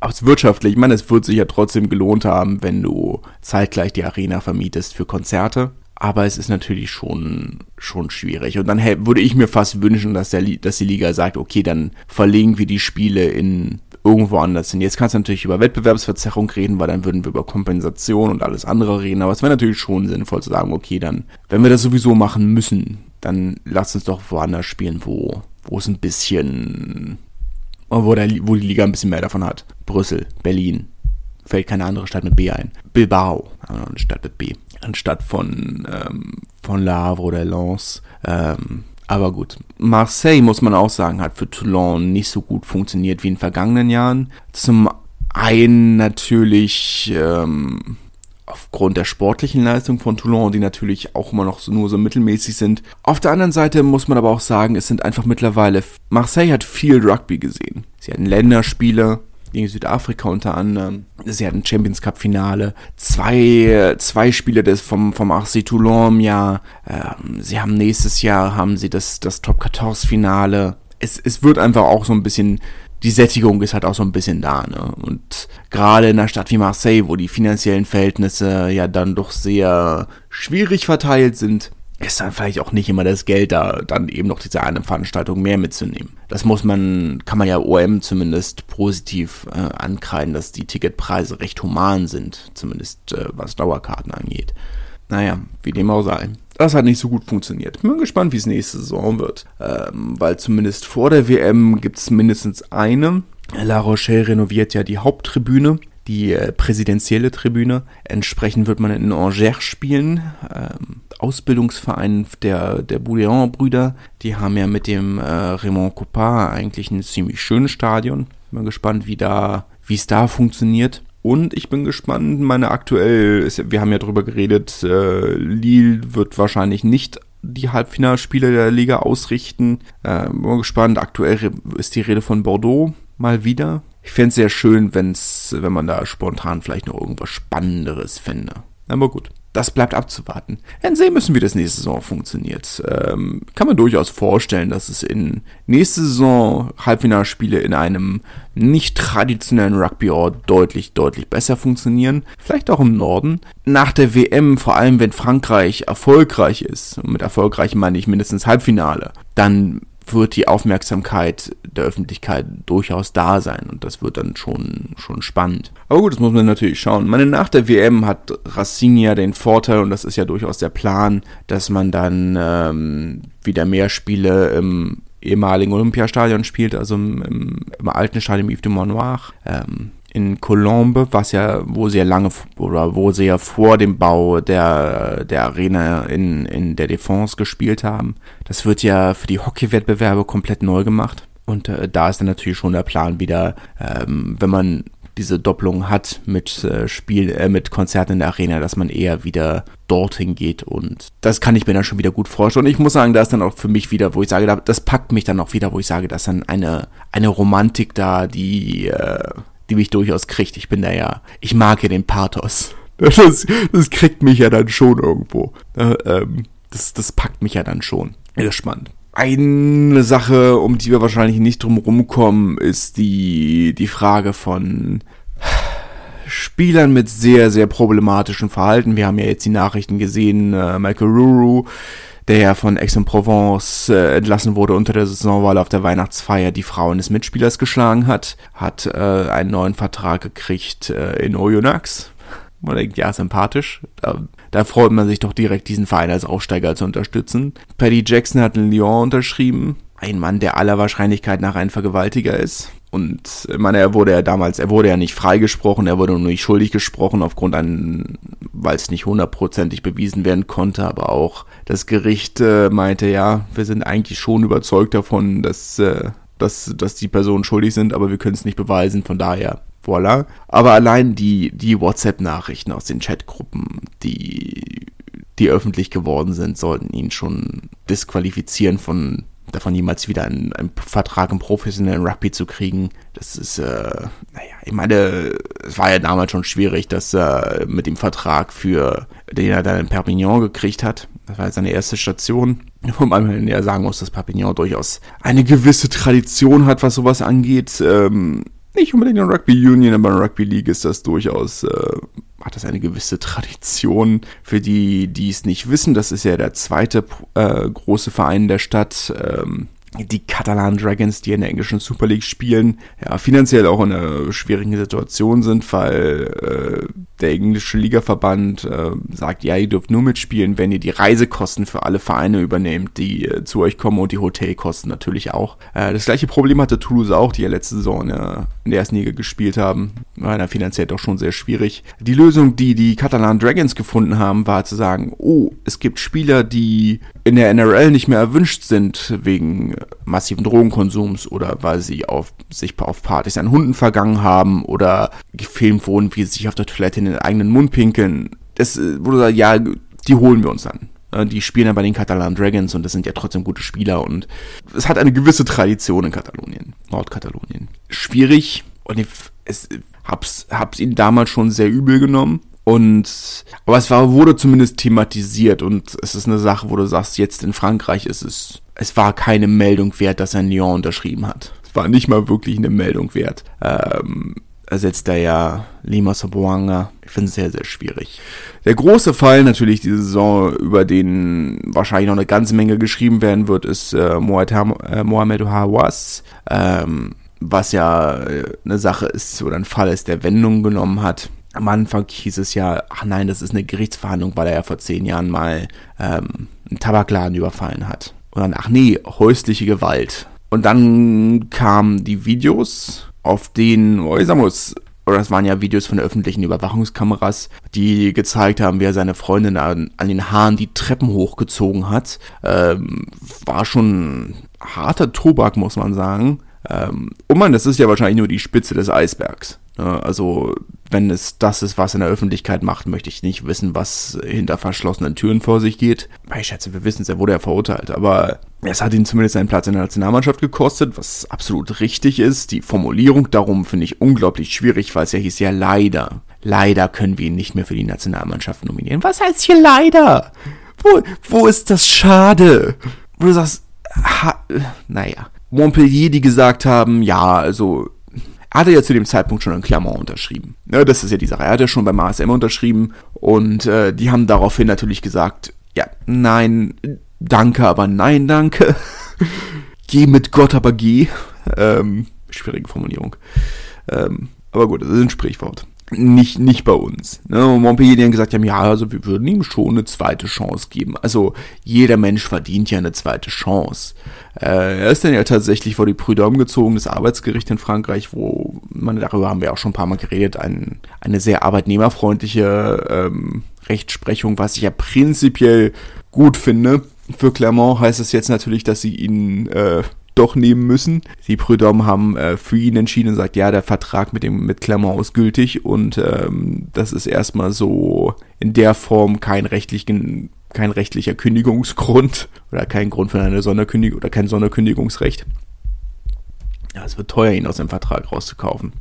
Es wirtschaftlich, ich meine, es wird sich ja trotzdem gelohnt haben, wenn du zeitgleich die Arena vermietest für Konzerte. Aber es ist natürlich schon, schon schwierig. Und dann würde ich mir fast wünschen, dass, der, dass die Liga sagt, okay, dann verlegen wir die Spiele in irgendwo anders hin. Jetzt kannst du natürlich über Wettbewerbsverzerrung reden, weil dann würden wir über Kompensation und alles andere reden. Aber es wäre natürlich schon sinnvoll zu sagen, okay, dann, wenn wir das sowieso machen müssen, dann lass uns doch woanders spielen, wo, wo es ein bisschen, wo, der, wo die Liga ein bisschen mehr davon hat. Brüssel, Berlin, fällt keine andere Stadt mit B ein. Bilbao, eine Stadt mit B. Anstatt von, ähm, von Le Havre oder Lens. Ähm, aber gut, Marseille, muss man auch sagen, hat für Toulon nicht so gut funktioniert wie in vergangenen Jahren. Zum einen natürlich ähm, aufgrund der sportlichen Leistung von Toulon, die natürlich auch immer noch so, nur so mittelmäßig sind. Auf der anderen Seite muss man aber auch sagen, es sind einfach mittlerweile, Marseille hat viel Rugby gesehen. Sie hatten Länderspiele, gegen Südafrika unter anderem. Sie hatten Champions Cup Finale, zwei, zwei Spiele des vom, vom RC Toulon im Jahr. Ähm, sie haben nächstes Jahr haben sie das, das Top 14 Finale. Es, es wird einfach auch so ein bisschen, die Sättigung ist halt auch so ein bisschen da, ne? Und gerade in einer Stadt wie Marseille, wo die finanziellen Verhältnisse ja dann doch sehr schwierig verteilt sind, ist dann vielleicht auch nicht immer das Geld da, dann eben noch diese eine Veranstaltung mehr mitzunehmen. Das muss man, kann man ja OM zumindest positiv äh, ankreiden, dass die Ticketpreise recht human sind, zumindest äh, was Dauerkarten angeht. Naja, wie dem auch sei. Das hat nicht so gut funktioniert. Bin gespannt, wie es nächste Saison wird. Ähm, weil zumindest vor der WM gibt es mindestens eine. La Rochelle renoviert ja die Haupttribüne die äh, präsidentielle Tribüne. Entsprechend wird man in Angers spielen. Ähm, Ausbildungsverein der, der Bouillon-Brüder. Die haben ja mit dem äh, Raymond Copard eigentlich ein ziemlich schönes Stadion. Bin gespannt, wie da, wie es da funktioniert. Und ich bin gespannt, meine aktuell, wir haben ja drüber geredet, äh, Lille wird wahrscheinlich nicht die Halbfinalspiele der Liga ausrichten. Äh, bin gespannt, aktuell ist die Rede von Bordeaux mal wieder. Ich fände es sehr schön, wenn's, wenn man da spontan vielleicht noch irgendwas Spannenderes fände. Aber gut, das bleibt abzuwarten. Werden sehen müssen, wie das nächste Saison funktioniert. Ähm, kann man durchaus vorstellen, dass es in nächste Saison Halbfinalspiele in einem nicht traditionellen Rugby-Ort deutlich, deutlich besser funktionieren. Vielleicht auch im Norden. Nach der WM, vor allem wenn Frankreich erfolgreich ist, und mit erfolgreich meine ich mindestens Halbfinale, dann wird die Aufmerksamkeit der Öffentlichkeit durchaus da sein und das wird dann schon, schon spannend. Aber gut, das muss man natürlich schauen. meine, nach der WM hat Racing ja den Vorteil und das ist ja durchaus der Plan, dass man dann ähm, wieder mehr Spiele im ehemaligen Olympiastadion spielt, also im, im, im alten Stadion Yves de Monoir. Ähm, in Colombe, was ja, wo sie ja lange oder wo sie ja vor dem Bau der, der Arena in, in der Défense gespielt haben. Das wird ja für die Hockey-Wettbewerbe komplett neu gemacht. Und äh, da ist dann natürlich schon der Plan wieder, ähm, wenn man diese Doppelung hat mit äh, Spiel, äh, mit Konzerten in der Arena, dass man eher wieder dorthin geht und das kann ich mir dann schon wieder gut vorstellen. Und ich muss sagen, da ist dann auch für mich wieder, wo ich sage, das packt mich dann auch wieder, wo ich sage, dass dann eine, eine Romantik da, die, äh, die mich durchaus kriegt. Ich bin da ja, ich mag ja den Pathos. Das, das kriegt mich ja dann schon irgendwo. Ähm, das, das packt mich ja dann schon. Ja, spannend. Eine Sache, um die wir wahrscheinlich nicht drum rumkommen, ist die, die Frage von Spielern mit sehr, sehr problematischem Verhalten. Wir haben ja jetzt die Nachrichten gesehen, äh, Michael Ruru, der ja von Aix-en-Provence äh, entlassen wurde unter der Saison, weil er auf der Weihnachtsfeier die Frauen des Mitspielers geschlagen hat, hat äh, einen neuen Vertrag gekriegt äh, in Oyonnax. Man denkt, ja, sympathisch. Da, da freut man sich doch direkt, diesen Verein als Aufsteiger zu unterstützen. Paddy Jackson hat in Lyon unterschrieben. Ein Mann, der aller Wahrscheinlichkeit nach ein Vergewaltiger ist. Und ich meine, er wurde ja damals, er wurde ja nicht freigesprochen, er wurde nur nicht schuldig gesprochen aufgrund an, weil es nicht hundertprozentig bewiesen werden konnte, aber auch das Gericht äh, meinte, ja, wir sind eigentlich schon überzeugt davon, dass, äh, dass, dass die Personen schuldig sind, aber wir können es nicht beweisen, von daher, voilà. Aber allein die, die WhatsApp-Nachrichten aus den Chatgruppen, die, die öffentlich geworden sind, sollten ihn schon disqualifizieren von davon jemals wieder einen, einen Vertrag im professionellen Rugby zu kriegen. Das ist, äh, naja, ich meine, es war ja damals schon schwierig, dass er mit dem Vertrag für, den er dann in Perpignan gekriegt hat. Das war seine erste Station. Wo man ja sagen muss, dass Perpignan durchaus eine gewisse Tradition hat, was sowas angeht. Ähm, nicht unbedingt in Rugby Union, aber in Rugby League ist das durchaus, äh, hat das eine gewisse Tradition. Für die, die es nicht wissen, das ist ja der zweite äh, große Verein der Stadt. Ähm, die Catalan Dragons, die in der englischen Super League spielen, ja, finanziell auch in einer schwierigen Situation sind, weil äh, der englische Ligaverband äh, sagt, ja, ihr dürft nur mitspielen, wenn ihr die Reisekosten für alle Vereine übernehmt, die äh, zu euch kommen und die Hotelkosten natürlich auch. Äh, das gleiche Problem hatte Toulouse auch, die ja letzte Saison äh, in der ersten Liga gespielt haben. War da finanziell doch schon sehr schwierig. Die Lösung, die die Catalan Dragons gefunden haben, war zu sagen, oh, es gibt Spieler, die in der NRL nicht mehr erwünscht sind wegen massiven Drogenkonsums oder weil sie auf, sich auf Partys an Hunden vergangen haben oder gefilmt wurden, wie sie sich auf der Toilette in den eigenen Mund pinkeln. Das äh, wurde gesagt, ja, die holen wir uns dann. Äh, die spielen ja bei den Catalan Dragons und das sind ja trotzdem gute Spieler und es hat eine gewisse Tradition in Katalonien, Nordkatalonien. Schwierig und ich es, hab's, hab's ihnen damals schon sehr übel genommen. Und, aber es war, wurde zumindest thematisiert und es ist eine Sache, wo du sagst, jetzt in Frankreich ist es, es war keine Meldung wert, dass er Lyon unterschrieben hat. Es war nicht mal wirklich eine Meldung wert. Ähm, ersetzt er ja Lima Soboanga. Ich finde es sehr, sehr schwierig. Der große Fall natürlich diese Saison, über den wahrscheinlich noch eine ganze Menge geschrieben werden wird, ist äh, äh Mohamed Hawass, ähm, was ja äh, eine Sache ist oder ein Fall ist, der Wendung genommen hat. Am Anfang hieß es ja, ach nein, das ist eine Gerichtsverhandlung, weil er ja vor zehn Jahren mal ähm, einen Tabakladen überfallen hat. Und dann, ach nee, häusliche Gewalt. Und dann kamen die Videos auf den, oh, ich sag mal, oder das waren ja Videos von öffentlichen Überwachungskameras, die gezeigt haben, wie er seine Freundin an, an den Haaren die Treppen hochgezogen hat. Ähm, war schon harter Tobak, muss man sagen. Ähm, und man, das ist ja wahrscheinlich nur die Spitze des Eisbergs. Also, wenn es das ist, was in der Öffentlichkeit macht, möchte ich nicht wissen, was hinter verschlossenen Türen vor sich geht. Ich schätze, wir wissen es, er wurde ja verurteilt, aber es hat ihn zumindest seinen Platz in der Nationalmannschaft gekostet, was absolut richtig ist. Die Formulierung darum finde ich unglaublich schwierig, weil es ja hieß ja leider. Leider können wir ihn nicht mehr für die Nationalmannschaft nominieren. Was heißt hier leider? Wo, wo ist das schade? Wo du sagst, ha, naja. Montpellier, die gesagt haben, ja, also er hatte ja zu dem Zeitpunkt schon in Clermont unterschrieben. Ja, das ist ja die Sache. Er hatte schon beim ASM unterschrieben und äh, die haben daraufhin natürlich gesagt, ja, nein, danke, aber nein, danke. geh mit Gott, aber geh. Ähm, schwierige Formulierung. Ähm, aber gut, das ist ein Sprichwort. Nicht, nicht bei uns. Ne? Montpellier die haben gesagt haben, ja, also wir würden ihm schon eine zweite Chance geben. Also jeder Mensch verdient ja eine zweite Chance. Äh, er ist dann ja tatsächlich vor die Prüdom gezogen, das Arbeitsgericht in Frankreich, wo man, darüber haben wir auch schon ein paar Mal geredet, ein, eine sehr arbeitnehmerfreundliche ähm, Rechtsprechung, was ich ja prinzipiell gut finde. Für Clermont heißt es jetzt natürlich, dass sie ihn äh, doch nehmen müssen. Die Prud'homme haben äh, für ihn entschieden und sagt, ja, der Vertrag mit dem mit Clermont ist gültig und ähm, das ist erstmal so in der Form kein rechtlichen kein rechtlicher Kündigungsgrund oder kein Grund für eine Sonderkündigung oder kein Sonderkündigungsrecht. Ja, es wird teuer, ihn aus dem Vertrag rauszukaufen.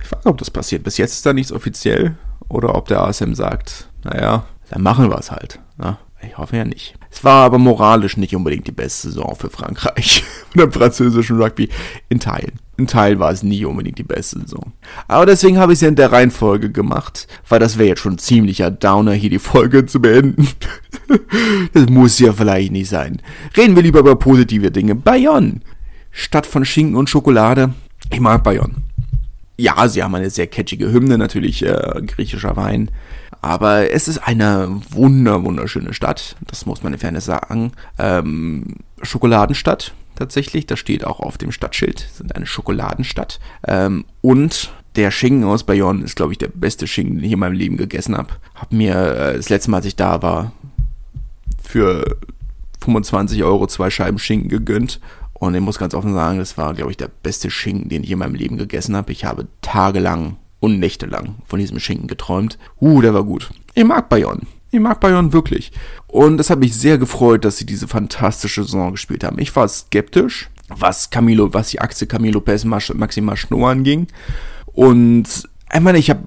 Ich frage, ob das passiert. Bis jetzt ist da nichts offiziell. Oder ob der ASM sagt, naja, dann machen wir es halt. Na, ich hoffe ja nicht. Es war aber moralisch nicht unbedingt die beste Saison für Frankreich und im französischen Rugby in Teilen. In Teilen war es nie unbedingt die beste Saison. Aber deswegen habe ich es ja in der Reihenfolge gemacht, weil das wäre jetzt schon ein ziemlicher Downer, hier die Folge zu beenden. das muss ja vielleicht nicht sein. Reden wir lieber über positive Dinge. Bayonne. Stadt von Schinken und Schokolade. Ich mag Bayonne. Ja, sie haben eine sehr catchige Hymne, natürlich äh, griechischer Wein. Aber es ist eine wunder, wunderschöne Stadt. Das muss man in Fairness sagen. Ähm, Schokoladenstadt tatsächlich. Das steht auch auf dem Stadtschild. Es sind eine Schokoladenstadt. Ähm, und der Schinken aus Bayonne ist, glaube ich, der beste Schinken, den ich in meinem Leben gegessen habe. Hab mir äh, das letzte Mal, als ich da war, für 25 Euro zwei Scheiben Schinken gegönnt. Und ich muss ganz offen sagen, das war, glaube ich, der beste Schinken, den ich in meinem Leben gegessen habe. Ich habe tagelang und nächtelang von diesem Schinken geträumt. Uh, der war gut. Ich mag Bayonne. Ich mag Bayonne wirklich. Und es hat mich sehr gefreut, dass sie diese fantastische Saison gespielt haben. Ich war skeptisch, was Camilo, was die Achse Camilo Lopez Maxima Schno anging. Und ich meine, ich habe,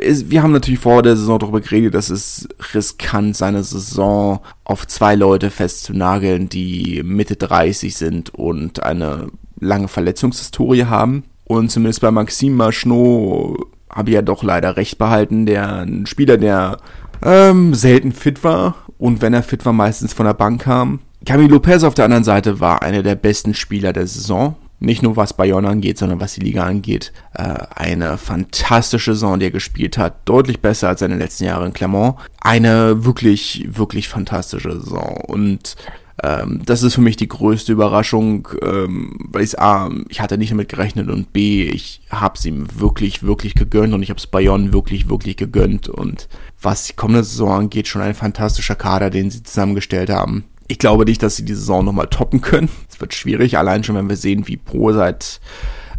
wir haben natürlich vor der Saison darüber geredet, dass es riskant seine Saison auf zwei Leute festzunageln, die Mitte 30 sind und eine lange Verletzungshistorie haben. Und zumindest bei Maxime Marchnot habe ja doch leider recht behalten. Der ein Spieler, der ähm, selten fit war und wenn er fit war, meistens von der Bank kam. Camilo Lopez auf der anderen Seite war einer der besten Spieler der Saison. Nicht nur was Bayonne angeht, sondern was die Liga angeht. Äh, eine fantastische Saison, die er gespielt hat. Deutlich besser als seine letzten Jahre in Clermont. Eine wirklich, wirklich fantastische Saison. Und ähm, das ist für mich die größte Überraschung, ähm, weil ich A, ich hatte nicht damit gerechnet und B, ich hab's ihm wirklich, wirklich gegönnt und ich hab's Bayonne wirklich, wirklich gegönnt und was die kommende Saison angeht, schon ein fantastischer Kader, den sie zusammengestellt haben. Ich glaube nicht, dass sie die Saison nochmal toppen können. Es wird schwierig, allein schon, wenn wir sehen, wie Pro seit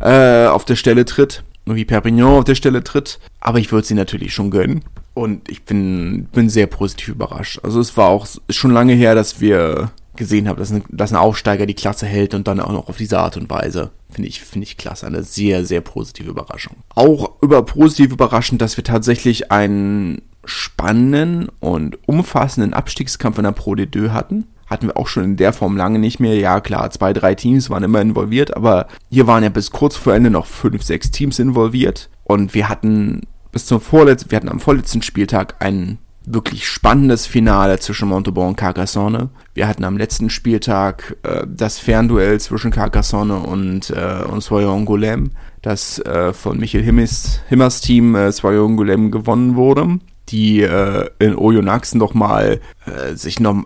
äh, auf der Stelle tritt und wie Perpignan auf der Stelle tritt. Aber ich würde sie natürlich schon gönnen. Und ich bin, bin sehr positiv überrascht. Also es war auch schon lange her, dass wir gesehen habe, dass ein, dass ein Aufsteiger die Klasse hält und dann auch noch auf diese Art und Weise. Finde ich, finde ich klasse. Eine sehr, sehr positive Überraschung. Auch über positiv überraschend, dass wir tatsächlich einen spannenden und umfassenden Abstiegskampf in der Pro D2 hatten. Hatten wir auch schon in der Form lange nicht mehr. Ja, klar, zwei, drei Teams waren immer involviert, aber hier waren ja bis kurz vor Ende noch fünf, sechs Teams involviert. Und wir hatten bis zum vorletzten, wir hatten am vorletzten Spieltag einen wirklich spannendes Finale zwischen Montauban und Carcassonne. Wir hatten am letzten Spieltag äh, das Fernduell zwischen Carcassonne und, äh, und Soyon Golem, das äh, von Michael Himmers, Himmers Team äh, Soyon Golem gewonnen wurde die äh, in Oyonnax noch mal äh, sich noch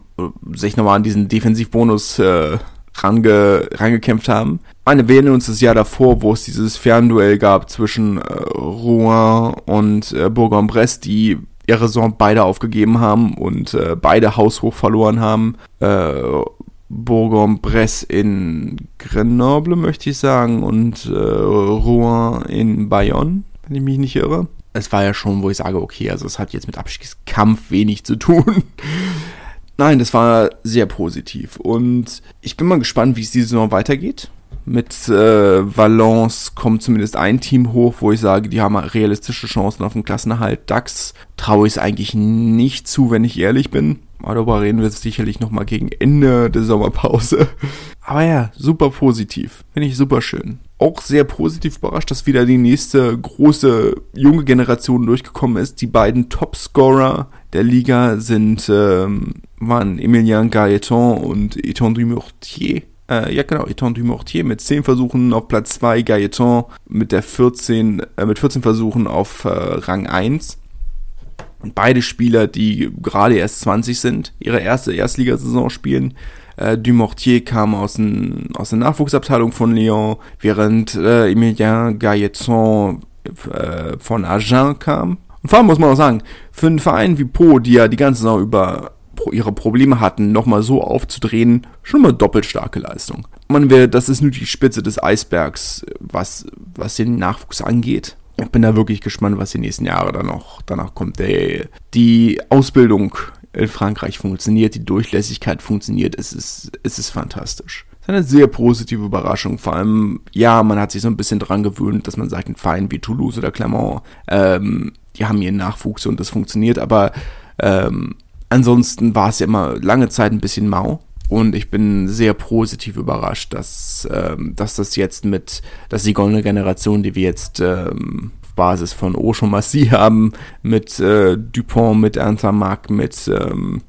sich noch mal an diesen Defensivbonus äh, range, rangekämpft haben. Meine, erinnern uns das Jahr davor, wo es dieses Fernduell gab zwischen äh, Rouen und äh, Bourg-en-Bresse, die ihre Saison beide aufgegeben haben und äh, beide haushoch verloren haben. Äh, Bourg-en-Bresse in Grenoble, möchte ich sagen, und äh, Rouen in Bayonne, wenn ich mich nicht irre. Es war ja schon, wo ich sage, okay, also es hat jetzt mit Abstiegskampf wenig zu tun. Nein, das war sehr positiv. Und ich bin mal gespannt, wie es diese Saison weitergeht. Mit äh, Valence kommt zumindest ein Team hoch, wo ich sage, die haben realistische Chancen auf den Klassenerhalt. DAX traue ich es eigentlich nicht zu, wenn ich ehrlich bin. Aber darüber reden wir sicherlich nochmal gegen Ende der Sommerpause. Aber ja, super positiv. Finde ich super schön. Auch sehr positiv überrascht, dass wieder die nächste große junge Generation durchgekommen ist. Die beiden Topscorer der Liga sind ähm, waren Emilien Gaeton und Eton Dumortier äh, ja, genau, Eton Dumortier mit 10 Versuchen auf Platz 2, Gaeton mit der 14, äh, mit 14 Versuchen auf äh, Rang 1. Und beide Spieler, die gerade erst 20 sind, ihre erste Erstligasaison spielen. Äh, Dumortier kam aus, den, aus der Nachwuchsabteilung von Lyon, während äh, Emilien Gaeton äh, von Agen kam. Und vor allem muss man auch sagen, für einen Verein wie Po, die ja die ganze Saison über ihre Probleme hatten, nochmal so aufzudrehen, schon mal doppelt starke Leistung. Man will, das ist nur die Spitze des Eisbergs, was, was den Nachwuchs angeht. Ich bin da wirklich gespannt, was die nächsten Jahre dann noch danach kommt. Der, die Ausbildung in Frankreich funktioniert, die Durchlässigkeit funktioniert, es ist, es ist fantastisch. ist eine sehr positive Überraschung. Vor allem, ja, man hat sich so ein bisschen dran gewöhnt, dass man sagt, ein Verein wie Toulouse oder Clermont, ähm, die haben ihren Nachwuchs und das funktioniert, aber ähm, ansonsten war es ja immer lange Zeit ein bisschen mau. Und ich bin sehr positiv überrascht, dass, ähm, dass das jetzt mit, dass die goldene Generation, die wir jetzt ähm, auf Basis von Oshon Massi haben, mit äh, Dupont, mit Antamak, mit, ähm,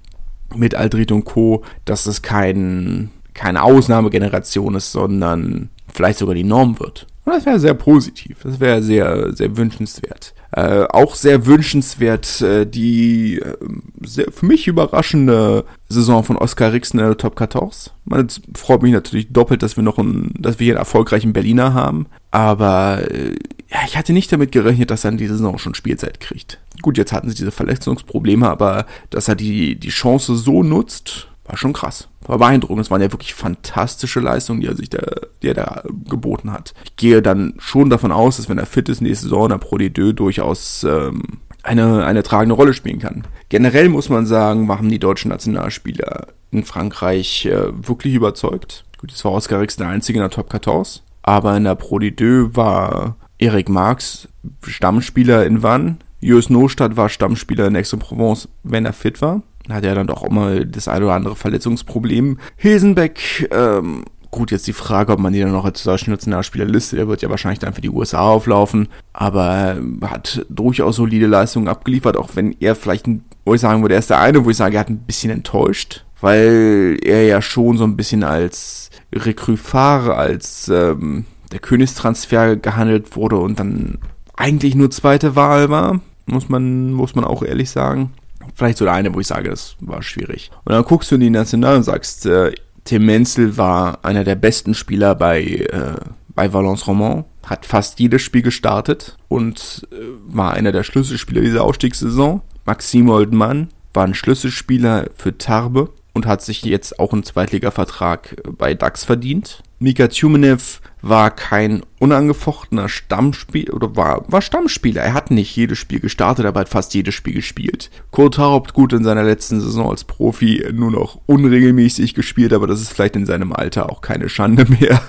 mit Aldrit und Co., dass das kein, keine Ausnahmegeneration ist, sondern vielleicht sogar die Norm wird. Und das wäre sehr positiv. Das wäre sehr, sehr wünschenswert. Äh, auch sehr wünschenswert äh, die äh, sehr, für mich überraschende Saison von Oscar Rixen in der Top 14. Man freut mich natürlich doppelt, dass wir noch einen, dass wir hier einen erfolgreichen Berliner haben. Aber äh, ja, ich hatte nicht damit gerechnet, dass er in dieser Saison schon Spielzeit kriegt. Gut, jetzt hatten sie diese Verletzungsprobleme, aber dass er die, die Chance so nutzt, war schon krass. War beeindruckend. Es waren ja wirklich fantastische Leistungen, die er sich da, die er da geboten hat. Ich gehe dann schon davon aus, dass wenn er fit ist, nächste Saison der Pro D2 durchaus ähm, eine, eine tragende Rolle spielen kann. Generell muss man sagen, haben die deutschen Nationalspieler in Frankreich äh, wirklich überzeugt. Gut, das war Oscar Rix der einzige in der Top 14. Aber in der Pro D2 war Erik Marx Stammspieler in Vannes. Jus Nostadt war Stammspieler in Aix-en-Provence, wenn er fit war hat er dann doch immer das eine oder andere Verletzungsproblem. Hilsenbeck, ähm, gut, jetzt die Frage, ob man ihn dann noch als deutschen Nationalspieler listet. Er wird ja wahrscheinlich dann für die USA auflaufen, aber hat durchaus solide Leistungen abgeliefert, auch wenn er vielleicht, wo ich sagen würde, er ist der eine, wo ich sage, er hat ein bisschen enttäuscht, weil er ja schon so ein bisschen als Recrufare, als ähm, der Königstransfer gehandelt wurde und dann eigentlich nur zweite Wahl war, muss man, muss man auch ehrlich sagen vielleicht so der eine, wo ich sage, das war schwierig. Und dann guckst du in die National und sagst, äh, Tim Menzel war einer der besten Spieler bei, äh, bei Valence Roman, hat fast jedes Spiel gestartet und äh, war einer der Schlüsselspieler dieser Aufstiegssaison. Maxim Oldmann war ein Schlüsselspieler für Tarbe und hat sich jetzt auch einen Zweitliga-Vertrag bei DAX verdient. Mika Tjumenev war kein unangefochtener Stammspieler oder war, war Stammspieler. Er hat nicht jedes Spiel gestartet, aber hat fast jedes Spiel gespielt. Kurt Haupt gut in seiner letzten Saison als Profi nur noch unregelmäßig gespielt, aber das ist vielleicht in seinem Alter auch keine Schande mehr.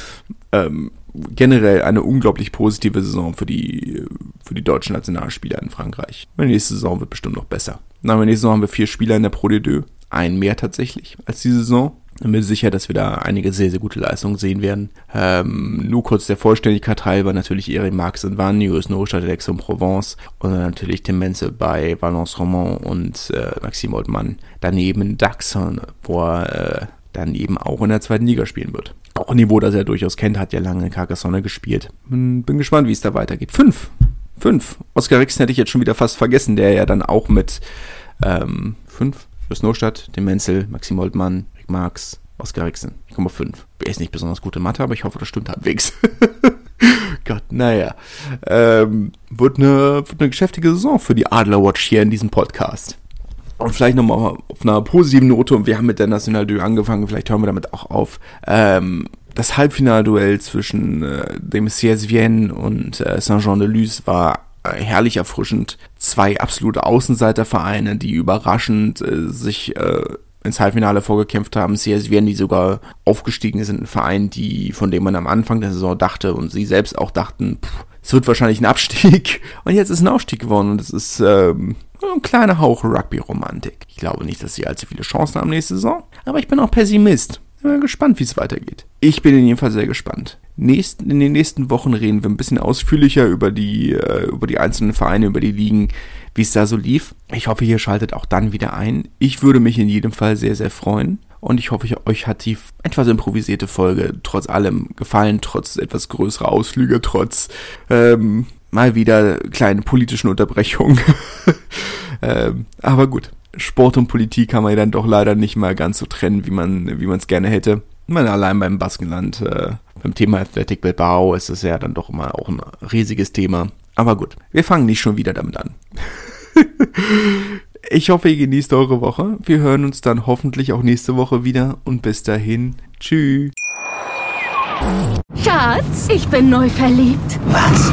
ähm, generell eine unglaublich positive Saison für die, für die deutschen Nationalspieler in Frankreich. Die nächste Saison wird bestimmt noch besser. Na, nächste Saison haben wir vier Spieler in der Pro D2. Ein mehr tatsächlich als die Saison. Bin mir sicher, dass wir da einige sehr, sehr gute Leistungen sehen werden. Ähm, nur kurz der Vollständigkeit halber natürlich Erik Marx in Vannes, Julius Neustadt Aix-en-Provence und dann natürlich Tim Menze bei Valence Romand und äh, Maxime Oldmann daneben DAX, wo er äh, dann eben auch in der zweiten Liga spielen wird. Auch ein Niveau, das er durchaus kennt, hat ja lange in Carcassonne gespielt. Bin, gespannt, wie es da weitergeht. Fünf. Fünf. Oskar Rixen hätte ich jetzt schon wieder fast vergessen, der ja dann auch mit ähm, fünf. Julius Neustadt, Tim Menzel, Maxim Oldmann, Marx, Oskar Rixen. Ich komme auf 5. Er ist nicht besonders gute Mathe, aber ich hoffe, das stimmt halbwegs. Gott, naja. Ähm, wird, eine, wird eine geschäftige Saison für die Adlerwatch hier in diesem Podcast. Und vielleicht nochmal auf einer positiven Note, und wir haben mit der National 2 angefangen, vielleicht hören wir damit auch auf. Ähm, das Halbfinalduell zwischen äh, dem CS Vienne und äh, Saint-Jean-de-Luz war herrlich erfrischend. Zwei absolute Außenseitervereine, die überraschend äh, sich äh, ins Halbfinale vorgekämpft haben. CS Wien, die sogar aufgestiegen sind, ein Verein, die, von dem man am Anfang der Saison dachte und sie selbst auch dachten, pff, es wird wahrscheinlich ein Abstieg. Und jetzt ist ein Aufstieg geworden und es ist ähm, ein kleiner Hauch Rugby-Romantik. Ich glaube nicht, dass sie allzu viele Chancen haben nächste Saison, aber ich bin auch Pessimist. Bin gespannt, wie es weitergeht. Ich bin in jedem Fall sehr gespannt. Nächsten, in den nächsten Wochen reden wir ein bisschen ausführlicher über die, äh, über die einzelnen Vereine, über die Ligen, wie es da so lief. Ich hoffe, ihr schaltet auch dann wieder ein. Ich würde mich in jedem Fall sehr, sehr freuen. Und ich hoffe, euch hat die etwas improvisierte Folge trotz allem gefallen, trotz etwas größerer Ausflüge, trotz ähm, mal wieder kleinen politischen Unterbrechungen. ähm, aber gut, Sport und Politik kann man ja dann doch leider nicht mal ganz so trennen, wie man wie man es gerne hätte. Ich meine, allein beim Baskenland, äh, beim Thema Athletic Bilbao ist es ja dann doch immer auch ein riesiges Thema. Aber gut, wir fangen nicht schon wieder damit an. ich hoffe, ihr genießt eure Woche. Wir hören uns dann hoffentlich auch nächste Woche wieder und bis dahin, tschüss. Schatz, ich bin neu verliebt. Was?